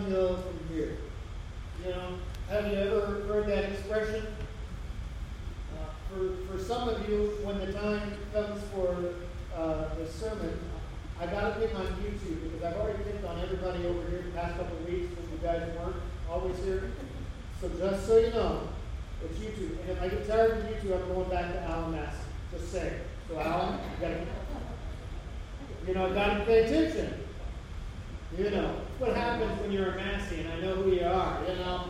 downhill from here. You know, have you ever heard that expression? Uh, for, for some of you, when the time comes for uh, the sermon, I got to pick on YouTube because I've already picked on everybody over here the past couple of weeks when you guys weren't always here. So just so you know, it's YouTube. And if I get tired of YouTube, I'm going back to Alan Massey. Just say. So Alan, you gotta you know, gotta pay attention. You know, what happens when you're a Massey, and I know who you are. You know,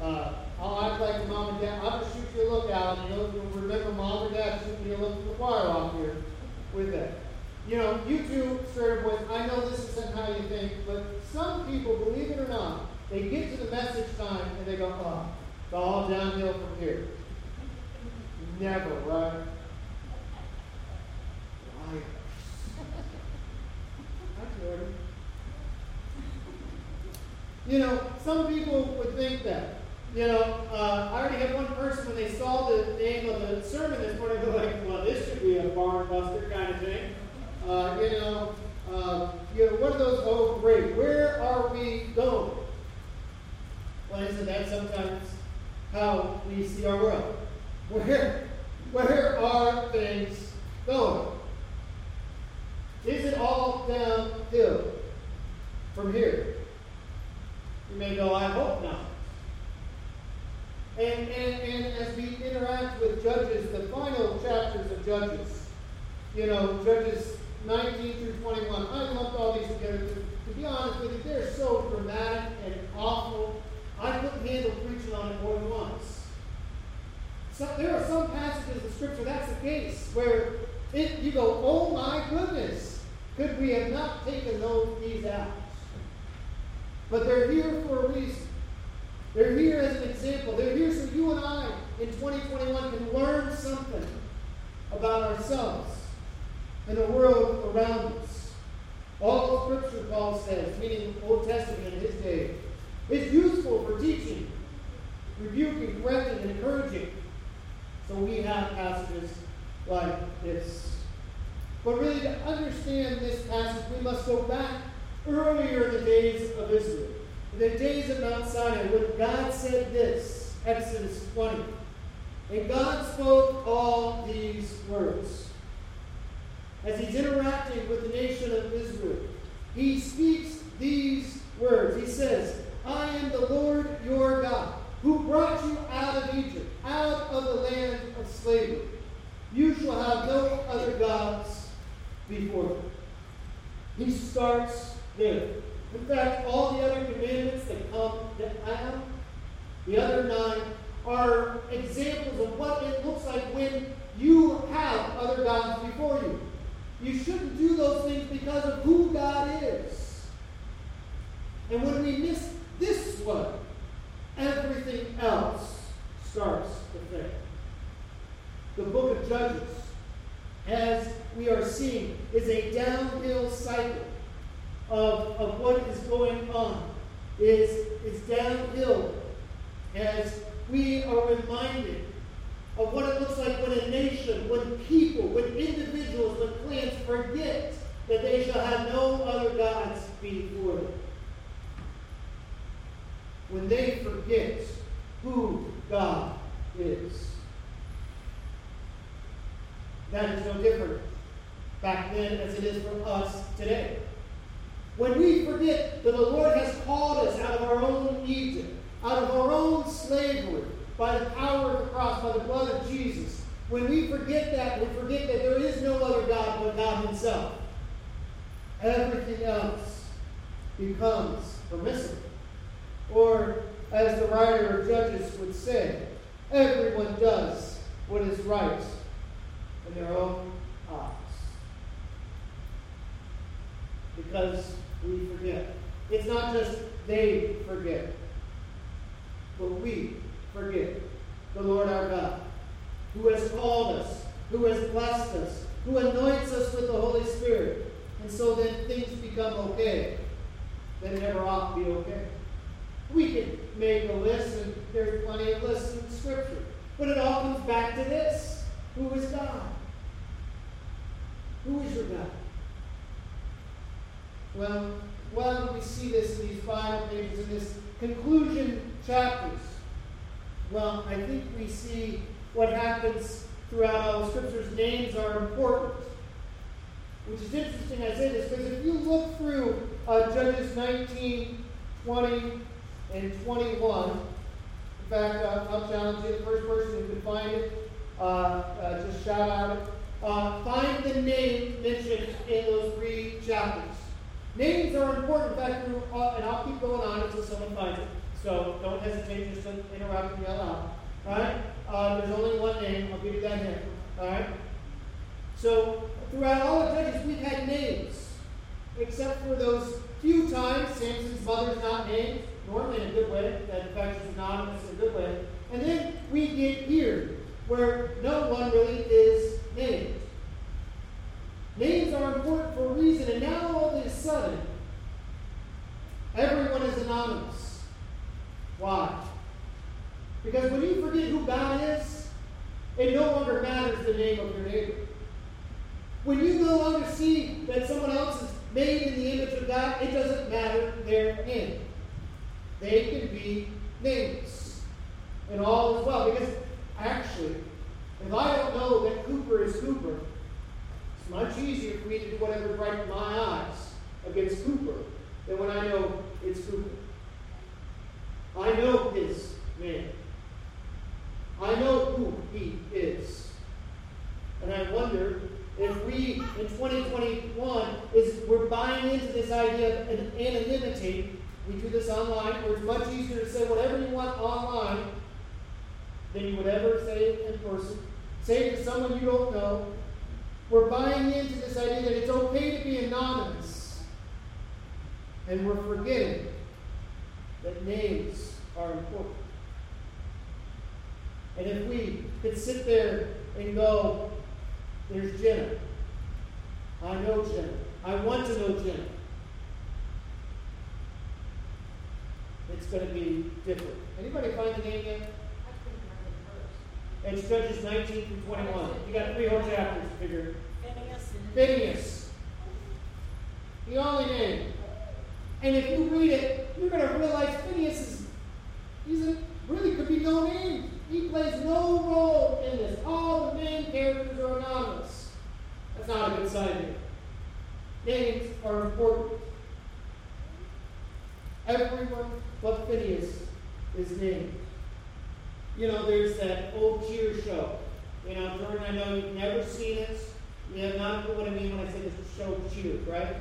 uh, I'll act like mom and dad. I'll just shoot you a look, Alan. You know, you'll remember mom or dad shooting you a look the choir off here with that. You know, you two started with, I know this isn't how you think, but some people, believe it or not, they get to the message time and they go, oh, it's all downhill from here. Never, right? Liars. Hi, Jordan. You know, some people would think that. You know, uh, I already had one person when they saw the name of the sermon this morning, they're like, well, this should be a barn buster kind of thing. Uh, you know, uh, you know, what are those? Oh, great. Where are we going? Well, isn't that sometimes how we see our world? Where, where are things going? Is it all downhill from here? You may go, I hope not. And, and, and as we interact with Judges, the final chapters of Judges, you know, Judges 19 through 21, I lumped all these together. To, to be honest with you, they're so dramatic and awful. I couldn't handle preaching on it more than once. So, there are some passages of Scripture that's the case where it, you go, oh my goodness, could we have not taken those these out? But they're here for a reason. They're here as an example. They're here so you and I in 2021 can learn something about ourselves and the world around us. All Scripture, Paul says, meaning Old Testament in his day, is useful for teaching, rebuking, correcting, and encouraging. So we have passages like this. But really, to understand this passage, we must go back earlier in the days of Israel in the days of Mount Sinai when God said this, Exodus 20. And God spoke all these words. As he's interacting with the nation of Israel, he speaks these words. He says, I am the Lord your God, who brought you out of Egypt, out of the land of slavery. You shall have no other gods before me. He starts there. In fact, all the other commandments that come down, the other nine, are examples of what it looks like when you have other gods before you. You shouldn't do those things because of who God is. And when we miss this one, everything else starts to fail. The book of Judges, as we are seeing, is a downhill cycle of, of what is going on is, is downhill as we are reminded of what it looks like when a nation, when people, when individuals, when clans forget that they shall have no other gods before them. When they forget who God is. That is no different back then as it is for us today. When we forget that the Lord has called us out of our own Egypt, out of our own slavery, by the power of the cross, by the blood of Jesus, when we forget that, we forget that there is no other God but God Himself. Everything else becomes permissible. Or, as the writer of Judges would say, everyone does what is right in their own eyes. Because we forget. It's not just they forget, but we forget the Lord our God, who has called us, who has blessed us, who anoints us with the Holy Spirit. And so then things become okay that never ought to be okay. We can make a list, and there's plenty of lists in Scripture. But it all comes back to this Who is God? Who is your God? Well, well, we see this in these final pages, in this conclusion chapters. Well, I think we see what happens throughout all the scriptures. Names are important. Which is interesting, I say this, because if you look through uh, Judges 19, 20, and 21, in fact, uh, I'll challenge you, the first person who can find it, uh, uh just shout out it. Uh, find the name mentioned in those three chapters. Names are important. In fact, uh, and I'll keep going on until someone finds it. So don't hesitate just interrupt yell out. All right? Uh, there's only one name. I'll give you that hint. All right? So throughout all the judges, we've had names, except for those few times Samson's mother's not named, normally in a good way. That in fact is anonymous in a good way. And then we get here, where no one really is named. Names are important for a reason, and now all of a sudden, everyone is anonymous. Why? Because when you forget who God is, it no longer matters the name of your neighbor. When you no longer see that someone else is made in the image of God, it doesn't matter their name. They can be names. And all is well. Because actually, if I don't know that Cooper is Cooper, much easier for me to do whatever right my eyes against Cooper than when I know it's Cooper. I know his man. I know who he is. And I wonder if we in 2021 is we're buying into this idea of anonymity. We do this online, where it's much easier to say whatever you want online than you would ever say it in person. Say it to someone you don't know. We're buying into this idea that it's okay to be anonymous. And we're forgetting that names are important. And if we could sit there and go, there's Jenna. I know Jenna. I want to know Jenna. It's going to be different. Anybody find the name yet? It's Judges 19 through 21. You got three whole chapters to figure. Phineas. Phineas. The only name. And if you read it, you're going to realize Phineas is, he's a, really could be no name. He plays no role in this. All the main characters are anonymous. That's not a good sign here. Names are important. Everyone but Phineas is named. You know, there's that old cheer show. You know, Jordan, I know you've never seen this. You have not what I mean when I say this show Cheers, right?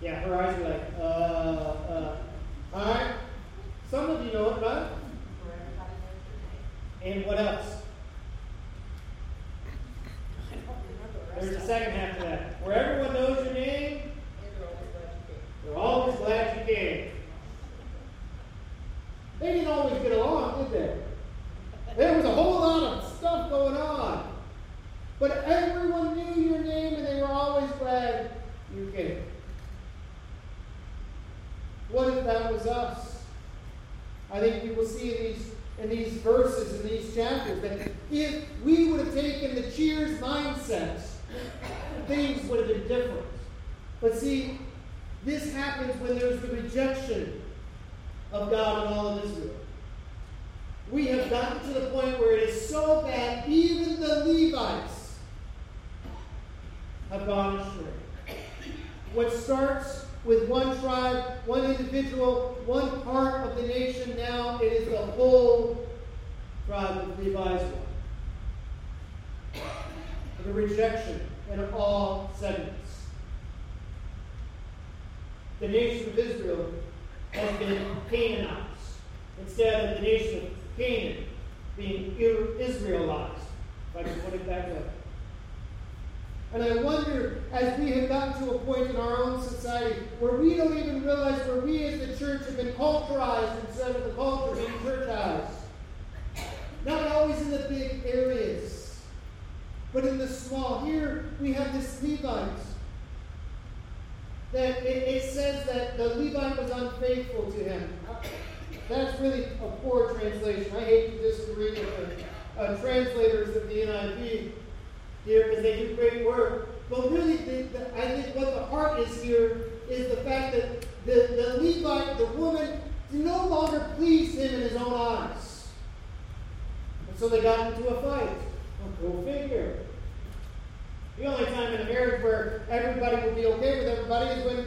Yeah, her eyes are like, uh, uh. All right? Some of you know it, right? And what else? There's a second half to that. Where everyone knows your name, they're always glad you came. They didn't always get along, did they? There was a whole lot of stuff going on. But everyone knew your name and they were always glad you came. What if that was us? I think we will see in these in these verses, in these chapters, that if we would have taken the cheers mindset, things would have been different. But see, this happens when there's the rejection of God and all of Israel. We have gotten to the point where it is so bad, even the Levites have gone astray. What starts with one tribe, one individual, one part of the nation. Now it is the whole tribe of Levi's one. The rejection in all segments. The nation of Israel has been Canaanized instead of the nation of Canaan being Israelized, if I can put it that way. And I wonder, as we have gotten to a point in our own society where we don't even realize where we as the church have been culturized instead of the culture being churchized. Not always in the big areas, but in the small. Here we have this Levite. That it, it says that the Levite was unfaithful to him. That's really a poor translation. I hate to disagree with the uh, translators of the NIV here because they do great work. But really, the, the, I think what the heart is here is the fact that the, the Levite, the woman, no longer pleased him in his own eyes. And so they got into a fight. Go figure. The only time in a marriage where everybody will be okay with everybody is when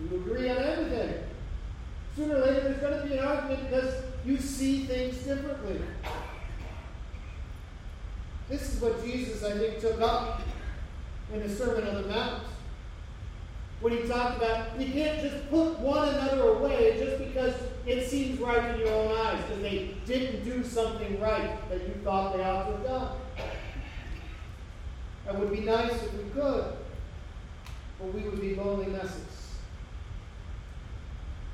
you agree on everything. Sooner or later, there's going to be an argument because you see things differently. This is what Jesus, I think, took up in the Sermon on the Mount. When he talked about you can't just put one another away just because it seems right in your own eyes, because they didn't do something right that you thought they ought to have done. It would be nice if we could, but we would be lonely messes.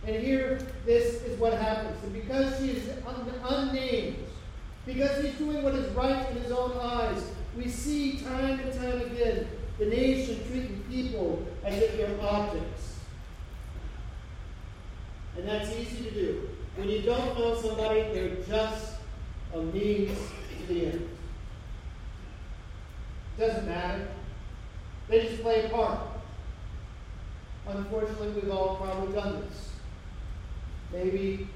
And here, this is what happens. And because she is un- unnamed, because he's doing what is right in his own eyes, we see time and time again the nation treating people as if they're objects. And that's easy to do. When you don't know somebody, they're just a means to the end. Doesn't matter. They just play a part. Unfortunately, we've all probably done this. Maybe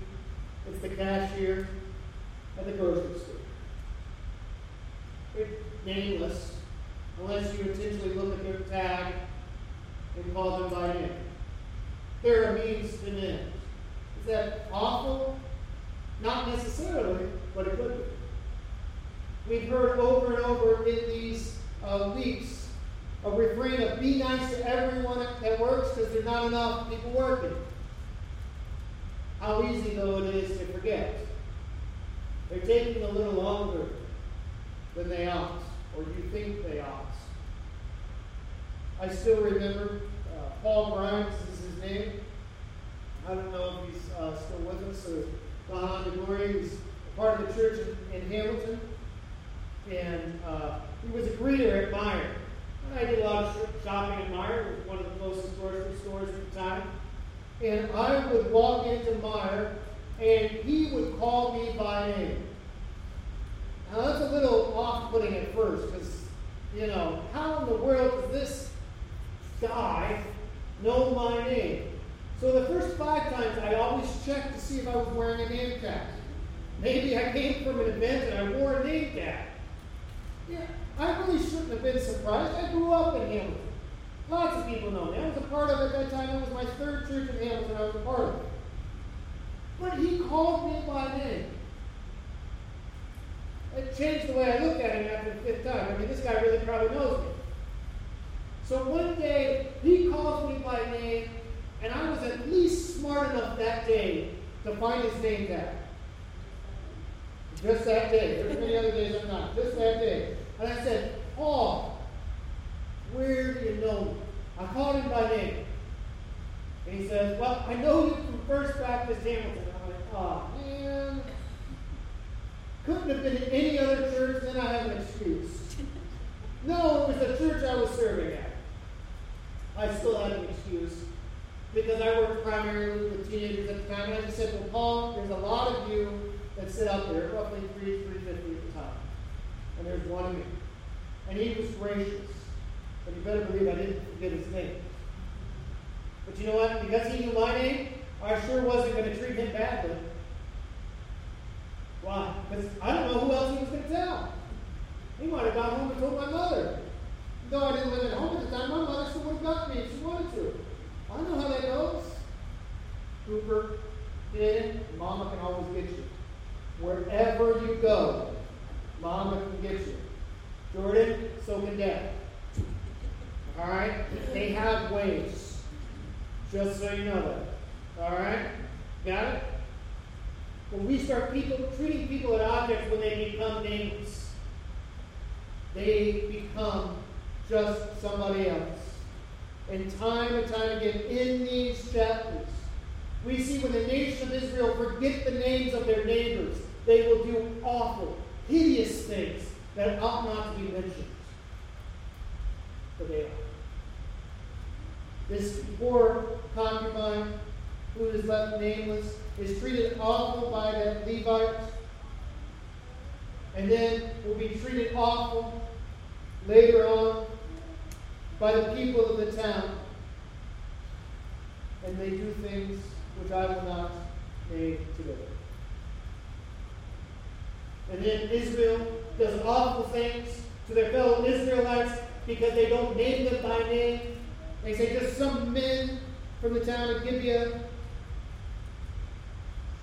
it's the cashier at the grocery store. Nameless, unless you intentionally look at their tag and call them by name. There are means to an end. Is that awful? Not necessarily, but it could be. We've heard over and over in these uh, weeks a refrain of be nice to everyone that works because there's not enough people working. How easy, though, it is to forget. They're taking a little longer than they ought, or you think they ought. I still remember uh, Paul Grimes is his name. I don't know if he's uh, still with us or on to glory. He's part of the church in, in Hamilton. And uh, he was a greeter at Meijer. And I did a lot of shopping at Meijer. It was one of the closest grocery stores at the time. And I would walk into Meijer, and he would call me by name. Now, that's a little off putting at first, because, you know, how in the world does this guy know my name? So the first five times, I always checked to see if I was wearing a name tag. Maybe I came from an event and I wore a name tag. Yeah, I really shouldn't have been surprised. I grew up in Hamilton. Lots of people know me. I was a part of it at that time. It was my third church in Hamilton. I was a part of it. But he called me by name. It changed the way I looked at him after the fifth time. I mean, this guy really probably knows me. So one day, he calls me by name, and I was at least smart enough that day to find his name tag. Just that day. There's many other days I'm not. Just that day. And I said, Paul, where do you know me? I called him by name. And he says, Well, I know you from First Baptist Hamilton. I'm like, oh man. Couldn't have been in any other church, then I have an excuse. No, it was the church I was serving at. I still have an excuse. Because I worked primarily with teenagers at the time. And I just said, Well, Paul, there's a lot of you that sit up there, roughly 3, 350 at the time. And there's one me. And he was gracious. But you better believe I didn't forget his name. But you know what? Because he knew my name, I sure wasn't going to treat him badly. Why? Because I don't know who else he was going to tell. He might have gone home and told my mother. Though I didn't live at home at the time, my mother still would have got me if she wanted to. I know how that goes. Cooper, Dan, Mama can always get you. Wherever you go, Mama can get you. Jordan, so can Dad. All right? They have ways. Just so you know that. All right? Got it? When we start people treating people as objects when they become nameless, they become just somebody else. And time and time again in these chapters, we see when the nation of Israel forget the names of their neighbors, they will do awful, hideous things that ought not to be mentioned. But they are. This poor concubine who is left nameless is treated awful by that Levite, and then will be treated awful later on by the people of the town. and they do things which I will not name today. And then Israel does awful things to their fellow Israelites because they don't name them by name. They say just some men from the town of Gibeah.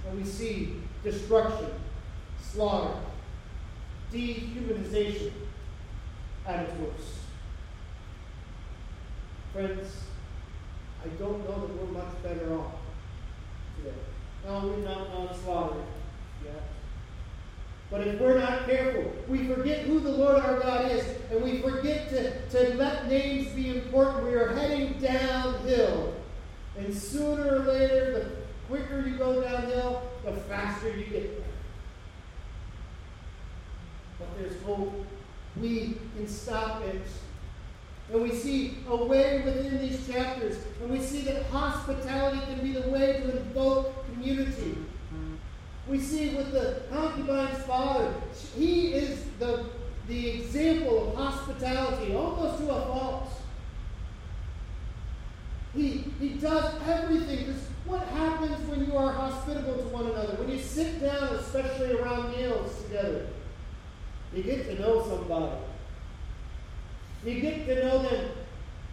And we see destruction, slaughter, dehumanization at its worst. Friends, I don't know that we're much better off today. No, we're not on slaughtered yet. But if we're not careful, we forget who the Lord our God is, and we forget to, to let names be important. We are heading downhill. And sooner or later, the quicker you go downhill, the faster you get there. But there's hope. We can stop it. And we see a way within these chapters, and we see that hospitality can be the way to invoke community. We see with the concubine's father, he is the, the example of hospitality, almost to a fault. He, he does everything. What happens when you are hospitable to one another? When you sit down, especially around meals together, you get to know somebody. You get to know them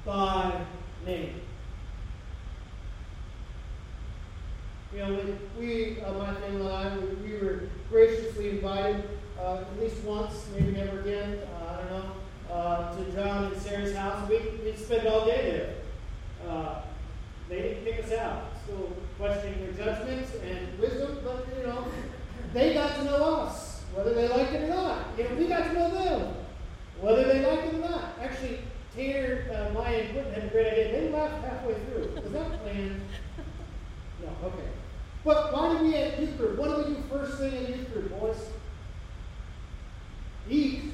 by name. You know, we, we uh, my family and I, we, we were graciously invited uh, at least once, maybe never again, uh, I don't know, uh, to John and Sarah's house. We, we'd spend all day there. Uh, they didn't kick us out. Still questioning their judgments and wisdom, but, you know, they got to know us, whether they liked it or not. You know, we got to know them, whether they liked it or not. Actually, Tanner, uh, Maya, and Quentin had a great idea. They left halfway through. Was that planned? No, okay. But why do we have youth group? What do we do first thing in youth group, boys? Eat.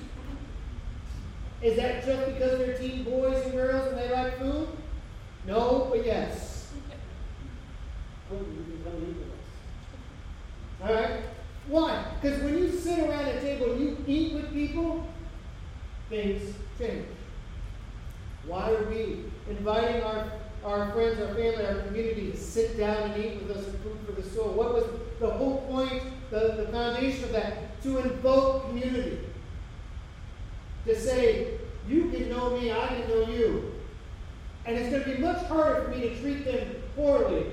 Is that just because they're teen boys and girls and they like food? No, but yes. All right? Why? Because when you sit around a table and you eat with people, things change. Why are we inviting our our friends, our family, our community to sit down and eat with us food for the soul. What was the whole point, the, the foundation of that? To invoke community. To say, you can know me, I can know you. And it's going to be much harder for me to treat them poorly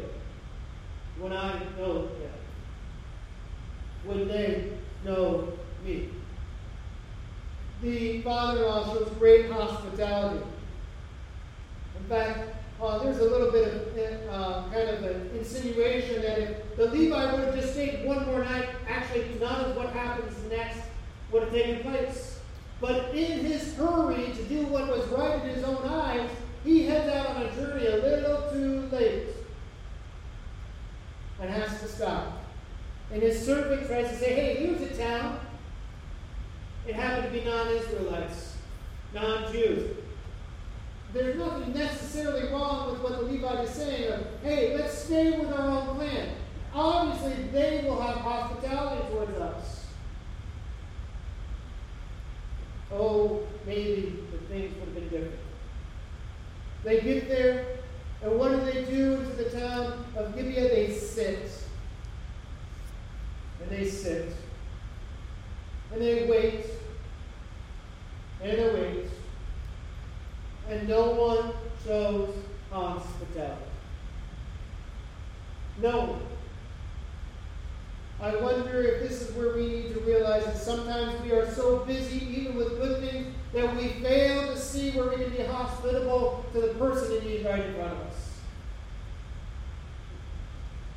when I know them. When they know me. The father-in-law shows great hospitality. In fact, uh, there's a little bit of uh, kind of an insinuation that if the Levi would have just stayed one more night, actually none of what happens next would have taken place. But in his hurry to do what was right in his own eyes, he heads out on a journey a little too late and has to stop. And his servant tries to say, hey, here's a town. It happened to be non Israelites, non Jews there's nothing necessarily wrong with what the Levite is saying of, hey, let's stay with our own clan. Obviously, they will have hospitality towards us. Oh, maybe the things would have been different. They get there, and what do they do to the town of Gibeah? They sit. And they sit. And they wait. And they wait and no one shows hospitality. No one. I wonder if this is where we need to realize that sometimes we are so busy, even with good things, that we fail to see where we can be hospitable to the person in need right in front of us.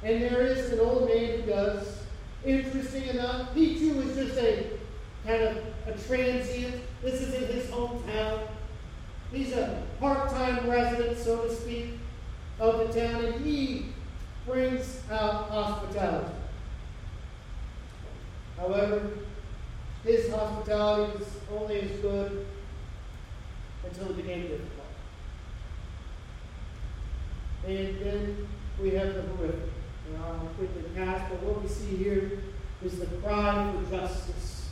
And there is an old man who does. Interesting enough, he too is just a kind of a transient. This is in his hometown. He's a part time resident, so to speak, of the town, and he brings out hospitality. However, his hospitality was only as good until it became difficult. And then we have the horrific. I'll quickly pass, but what we see here is the cry for justice.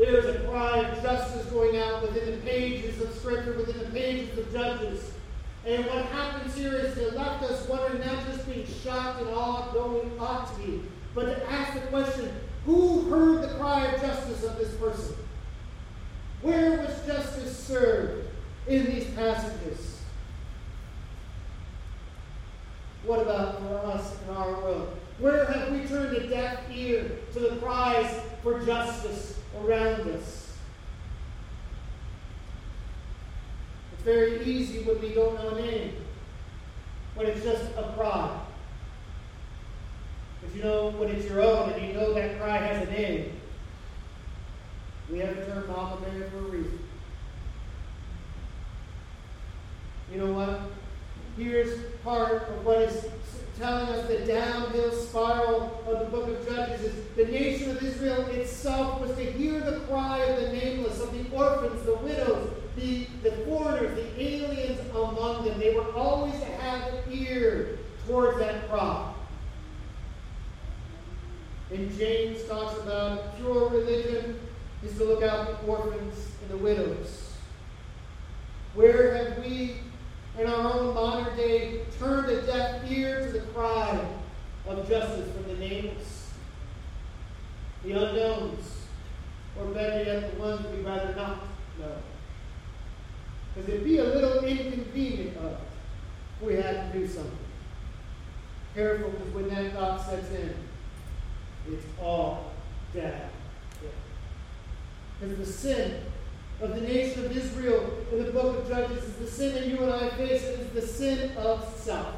There is a cry of justice going out within the pages of Scripture, within the pages of Judges. And what happens here is to left us wondering, not just being shocked and awed, we ought to be, but to ask the question who heard the cry of justice of this person? Where was justice served in these passages? What about for us in our world? Where have we turned a deaf ear to the cries for justice around us? It's very easy when we don't know a name, when it's just a cry. But you know, when it's your own and you know that cry has a name, we have the term Mama Bear for a reason. You know what? Here's part of what is telling us the downhill spiral of the book of Judges is the nation of Israel itself was to hear the cry of the nameless, of the orphans, the widows, the, the foreigners, the aliens among them. They were always to have an ear towards that cry. And James talks about pure religion is to look out for orphans and the widows. Where have we, in our own modern day, turned a deaf ear to the cry of justice from the nameless, the unknowns, or better yet, the ones we'd rather not know? Because it'd be a little inconvenient of if we had to do something. Careful, because when that thought sets in, it's all dead. Because the sin of the nation of Israel in the book of Judges is the sin that you and I face. It is the sin of self.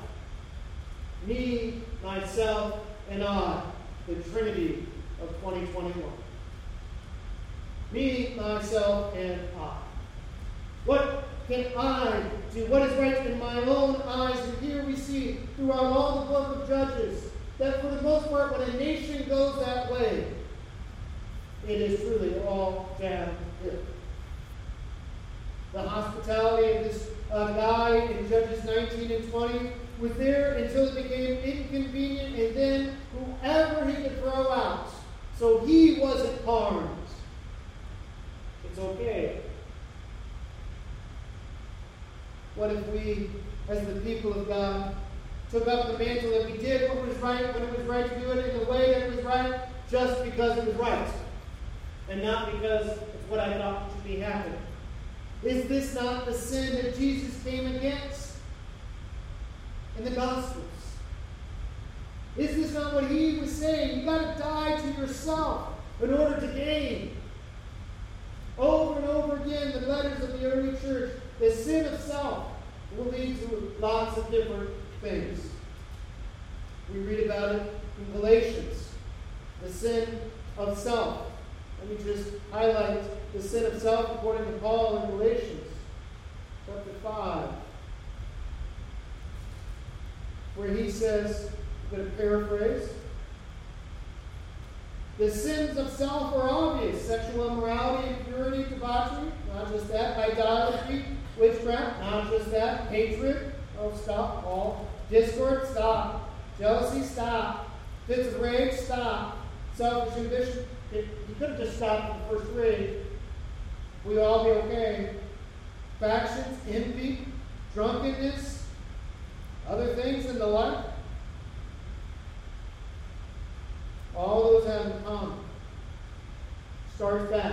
Me, myself, and I, the Trinity of 2021. Me, myself, and I. What can I do? What is right in my own eyes? And here we see throughout all the book of Judges that for the most part, when a nation goes that way, it is truly all downhill. The hospitality of this uh, guy in Judges 19 and 20 was there until it became inconvenient, and then whoever he could throw out, so he wasn't harmed. It's okay. What if we, as the people of God, took up the mantle that we did what was right when it was right to do it in the way that it was right, just because it was right, and not because it's what I thought should be happening. Is this not the sin that Jesus came against in the Gospels? Is this not what he was saying? You've got to die to yourself in order to gain. Over and over again, the letters of the early church, the sin of self will lead to lots of different things. We read about it in Galatians, the sin of self. Let me just highlight the sin of self according to Paul in Galatians, chapter 5, where he says, I'm going to paraphrase, the sins of self are obvious sexual immorality, impurity, debauchery, not just that, idolatry, witchcraft, not just that, hatred, oh, stop, all, discord, stop, jealousy, stop, fits of rage, stop, selfish ambition. It, you could have just stopped at the first rage. We'd all be okay. Factions, envy, drunkenness, other things in the life. All those have in common. Starts back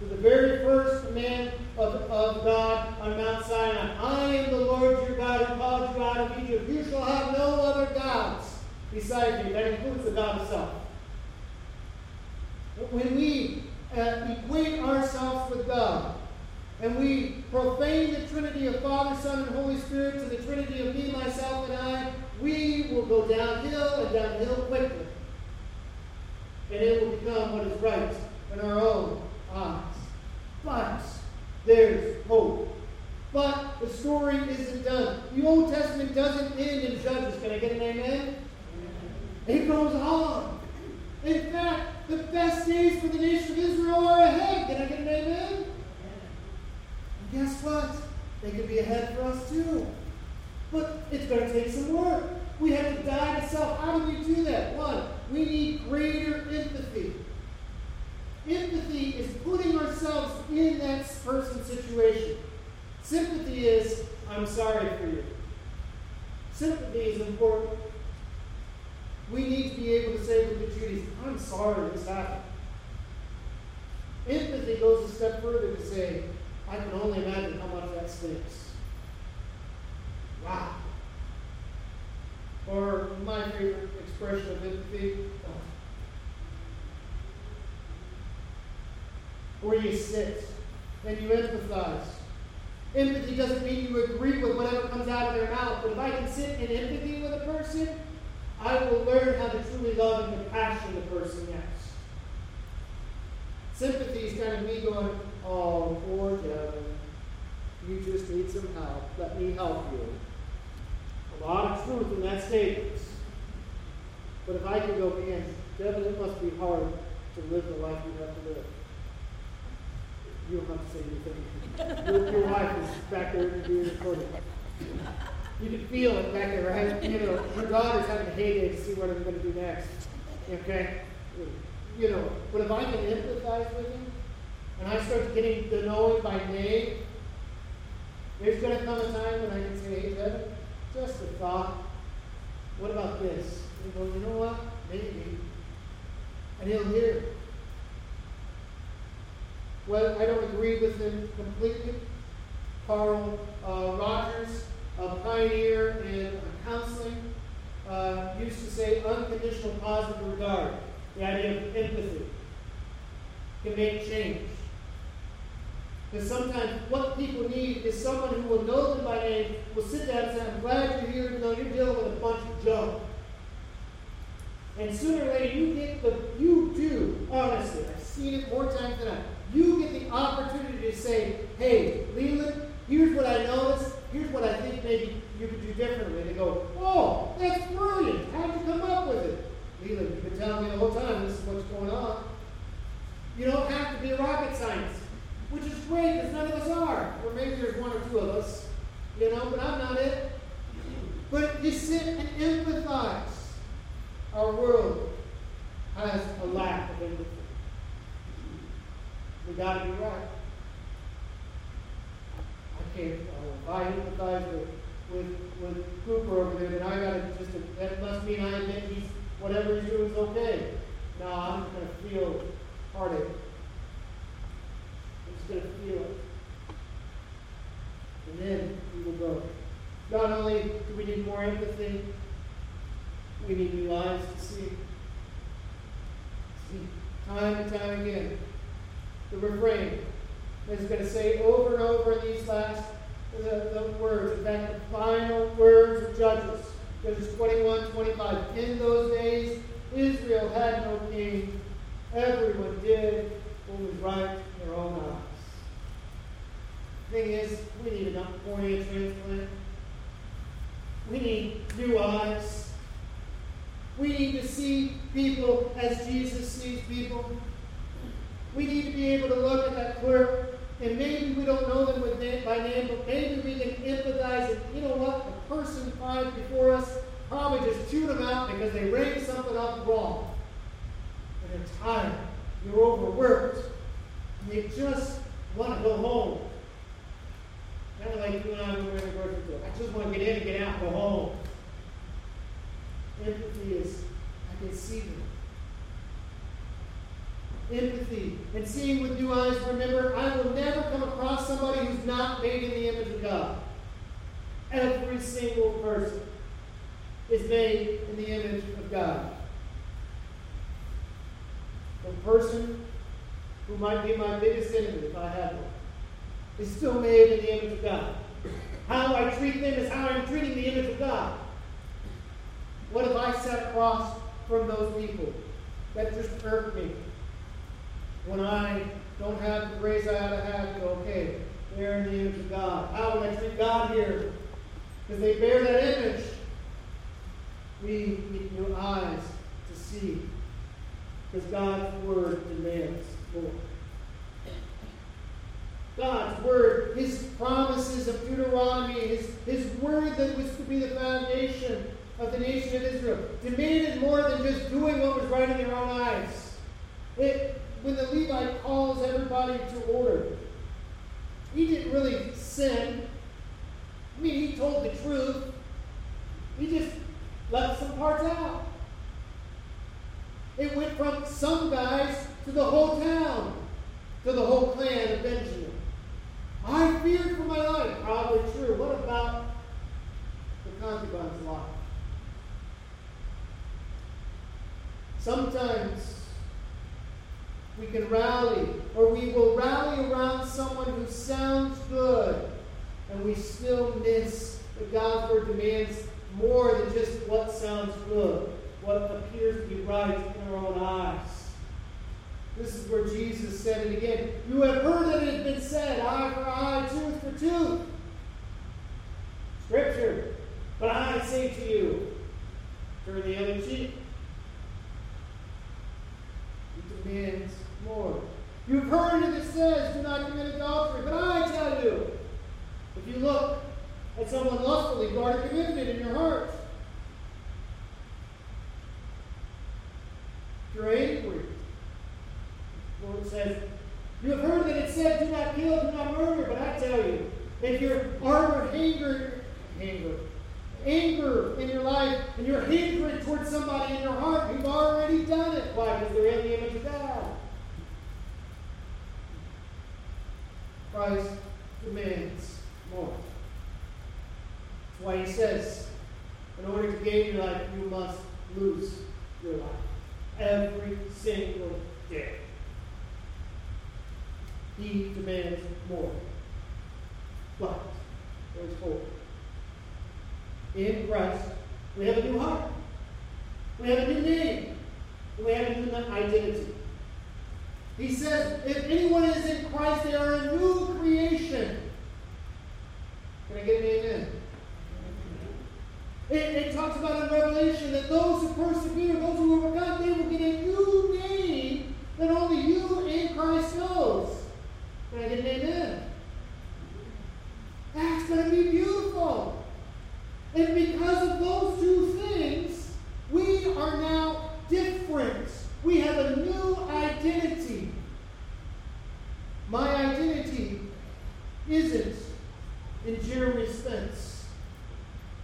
to the very first command of, of God on Mount Sinai. I am the Lord your God who called you out of Egypt. You shall have no other gods beside me. That includes the God of self. But when we uh, equate ourselves with God, and we profane the Trinity of Father, Son, and Holy Spirit to the Trinity of me, myself, and I, we will go downhill and downhill quickly. And it will become what is right in our own eyes. But there's hope. But the story isn't done. The Old Testament doesn't end in Judges. Can I get an amen? It goes on. In fact, the best days for the nation of Israel are ahead. Can I get an amen? And guess what? They could be ahead for us too. But it's going to take some work. We have to die to self. How do we do that? One, we need greater empathy. Empathy is putting ourselves in that person's situation, Sympathy is, I'm sorry for you. Sympathy is important. We need to be able to say with the Judies, I'm sorry this happened. Empathy goes a step further to say, I can only imagine how much that stinks. Wow. Or my favorite expression of empathy, oh. where you sit and you empathize. Empathy doesn't mean you agree with whatever comes out of their mouth, but if I can sit in empathy with a person, I will learn how to truly love and compassion the person next. Sympathy is kind of me going, oh, poor Devin. You just need some help. Let me help you. A lot of truth in that statement. But if I can go, man, Devin, it must be hard to live the life you have to live. You don't have to say anything. Your, your wife is back there doing recording. You can feel it back there, right? You know, her daughter's having a heyday to see what I'm going to do next. Okay? You know, but if I can empathize with him, and I start getting to know him by name, there's going to come a time when I can say, hey, just a thought. What about this? And goes, you know what? Maybe. And he'll hear Well, I don't agree with him completely. Carl uh, Rogers a pioneer in counseling, uh, used to say unconditional positive regard, the idea of empathy, can make change. Because sometimes what people need is someone who will know them by name, will sit down and say, I'm glad you're here, even though you're dealing with a bunch of junk. And sooner or later, you get the, you do, honestly, I've seen it more times than not. You get the opportunity to say, hey, Leland, here's what I noticed here's what I think maybe you could do differently. They go, oh, that's brilliant. How'd you come up with it? Leland, you've been telling me the whole time this is what's going on. You don't have to be a rocket scientist, which is great because none of us are. Or maybe there's one or two of us, you know, but I'm not it. But you sit and empathize. Our world has a lack of empathy. We got to be right. I empathize uh, with, with, with Cooper over there, and I gotta just, that must mean I admit he's, whatever he's doing is okay. No, I'm just gonna feel heartache. I'm just gonna feel it. And then we will go. Not only do we need more empathy, we need new eyes to see. See, time and time again. The refrain is going to say over and over in these last the, the words, in fact, the final words of Judges. Judges 21, 25. In those days, Israel had no king. Everyone did what was right in their own eyes. The thing is, we need an cornea transplant. We need new eyes. We need to see people as Jesus sees people. We need to be able to look at that clerk and maybe we don't know them name, by name, but maybe we can empathize and you know what? The person five before us probably just chewed them out because they rang something up wrong. And they're tired. You're overworked. And you just want to go home. Kind of like you and I when we were in the grocery store. I just want to get in and get out and go home. Empathy is, I can see them empathy, and seeing with new eyes. Remember, I will never come across somebody who's not made in the image of God. Every single person is made in the image of God. The person who might be my biggest enemy if I have one is still made in the image of God. How I treat them is how I'm treating the image of God. What have I sat across from those people that just hurt me? When I don't have the grace I ought to have to go, okay, they're in the image of God. How will I treat God here? Because they bear that image. We need new eyes to see. Because God's word demands more. God's word, his promises of Deuteronomy, his, his word that was to be the foundation of the nation of Israel, demanded more than just doing what was right in their own eyes. It when the Levite calls everybody to order, he didn't really sin. I mean, he told the truth. He just left some parts out. It went from some guys to the whole town, to the whole clan of Benjamin. I feared for my life. Probably true. What about the concubine's life? Sometimes we can rally, or we will rally around someone who sounds good, and we still miss that God's word demands more than just what sounds good, what appears to be right in our own eyes. This is where Jesus said it again. You have heard that it has been said, eye for eye, tooth for tooth. Scripture. But I say to you, turn the other cheek. He demands more. You've heard that it says, do not commit adultery. But I tell you, if you look at someone lustfully, you already committed it in your heart. If you're angry, Lord says, You have heard that it said, Do not kill, do not murder, but I tell you, if you're anger, anger, anger in your life, and you're hatred towards somebody in your heart, you've already done it. Why? Because they're in the image of God. Christ demands more. That's why he says, in order to gain your life, you must lose your life. Every single day. He demands more. But there's hope. In Christ, we have a new heart. We have a new name. We have a new identity. He says, if anyone is in Christ, they are a new creation. Can I get an amen? It, it talks about in Revelation that those who persevere, those who overcome, they will get a new name that only you in Christ knows. Can I get an amen? That's going to be beautiful. And because of those two things, we are now different. We have a new identity. My identity isn't in Jeremy Spence,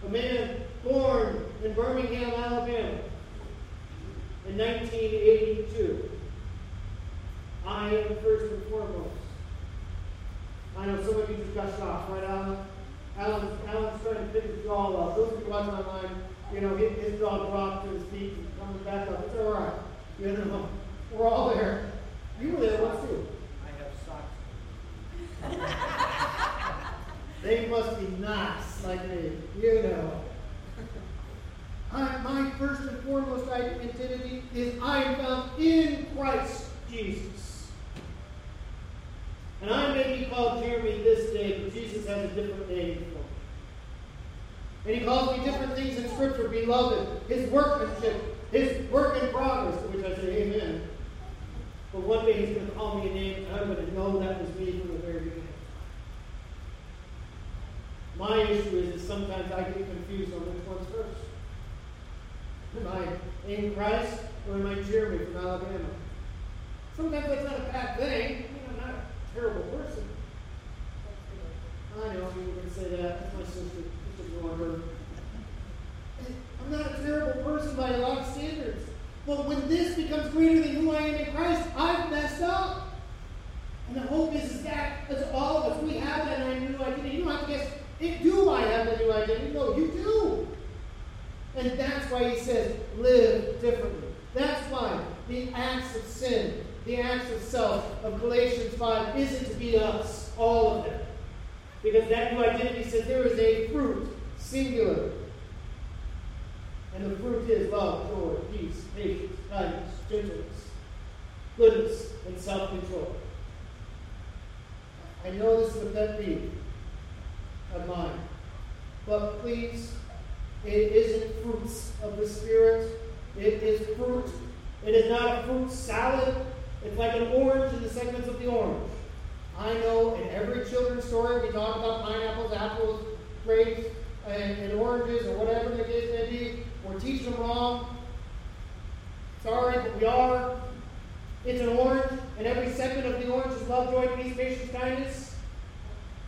a man born in Birmingham, Alabama in 1982. I am first and foremost I know some of you just got shocked, right, Alan? Alan, Alan's trying to pick his jaw up. Those of you watching online, you know, his, his jaw dropped to his feet and coming back up. It's all right. You know, we're all there. You were there once too. I have socks. they must be nice, like me. You know. I, my first and foremost identity is I am found in Christ Jesus. And I may be called Jeremy this day, but Jesus has a different name for me. And he calls me different things in Scripture, beloved, his workmanship, his work in progress, to which I say amen. But one day he's going to call me a name, and I'm going to know that was me from the very beginning. My issue is that sometimes I get confused on which one's first. Am I in Christ or am I Jeremy from Alabama? Sometimes that's not a bad thing I'm not a terrible person. I know you were to say that. My sister. Ignore her. I'm not a terrible person by a lot of standards. But when this becomes greater than who I am in Christ, I've messed up. And the hope is, that as all of us, we have that new identity. You don't have to guess, do I have the new identity? No, you do. And that's why he says, live differently. That's why the acts of sin the acts of self of Galatians 5 isn't to be us, all of them. Because that new identity says there is a fruit, singular. And the fruit is love, joy, peace, patience, kindness, gentleness, goodness, and self control. I know this is a pet peeve of mine. But please, it isn't fruits of the Spirit. It is fruit. It is not a fruit salad. It's like an orange in the segments of the orange. I know in every children's story we talk about pineapples, apples, grapes, and, and oranges, or whatever the case may be. We're teaching them wrong. Sorry, but we are. It's an orange, and every segment of the orange is love, joy, peace, patience, kindness.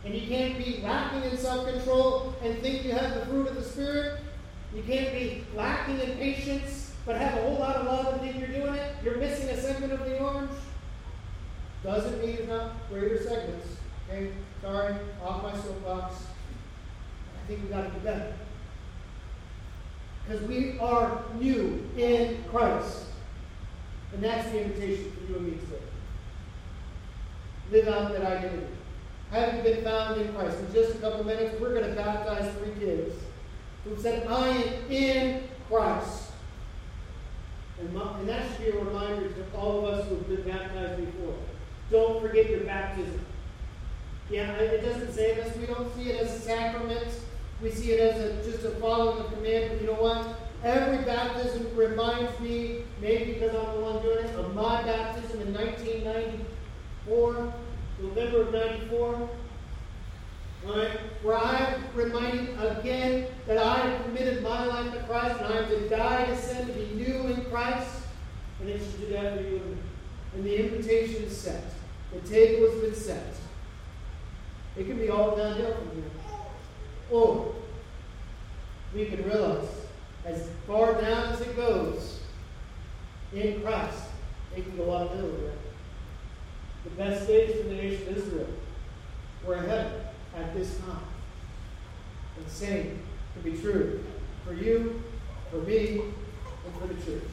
And you can't be lacking in self control and think you have the fruit of the Spirit. You can't be lacking in patience but have a whole lot of love and think you're doing it. You're missing a segment of the orange. Doesn't mean there's not greater segments. Okay? Sorry, off my soapbox. I think we got to do better. Because we are new in Christ. And that's the invitation for you and me today. Live out that identity. Having been found in Christ. In just a couple minutes, we're going to baptize three kids who said, I am in Christ. And, my, and that should be a reminder to all of us who have been baptized before. Don't forget your baptism. Yeah, it doesn't save us. We don't see it as a sacrament. We see it as a, just a following the command. But you know what? Every baptism reminds me, maybe because I'm the one doing it, of my baptism in 1994, November of 94. Right? Where I'm reminded again that I have committed my life to Christ and I have to die to sin, to be new in Christ. And it should do that for you and me. And the invitation is set. The table has been set. It can be all downhill from here. Or we can realize as far down as it goes in Christ, it can go uphill there. The best days for the nation of Israel were ahead at this time. And the same can be true for you, for me, and for the church.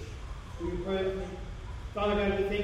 Will you pray with me? Father God, we thank you.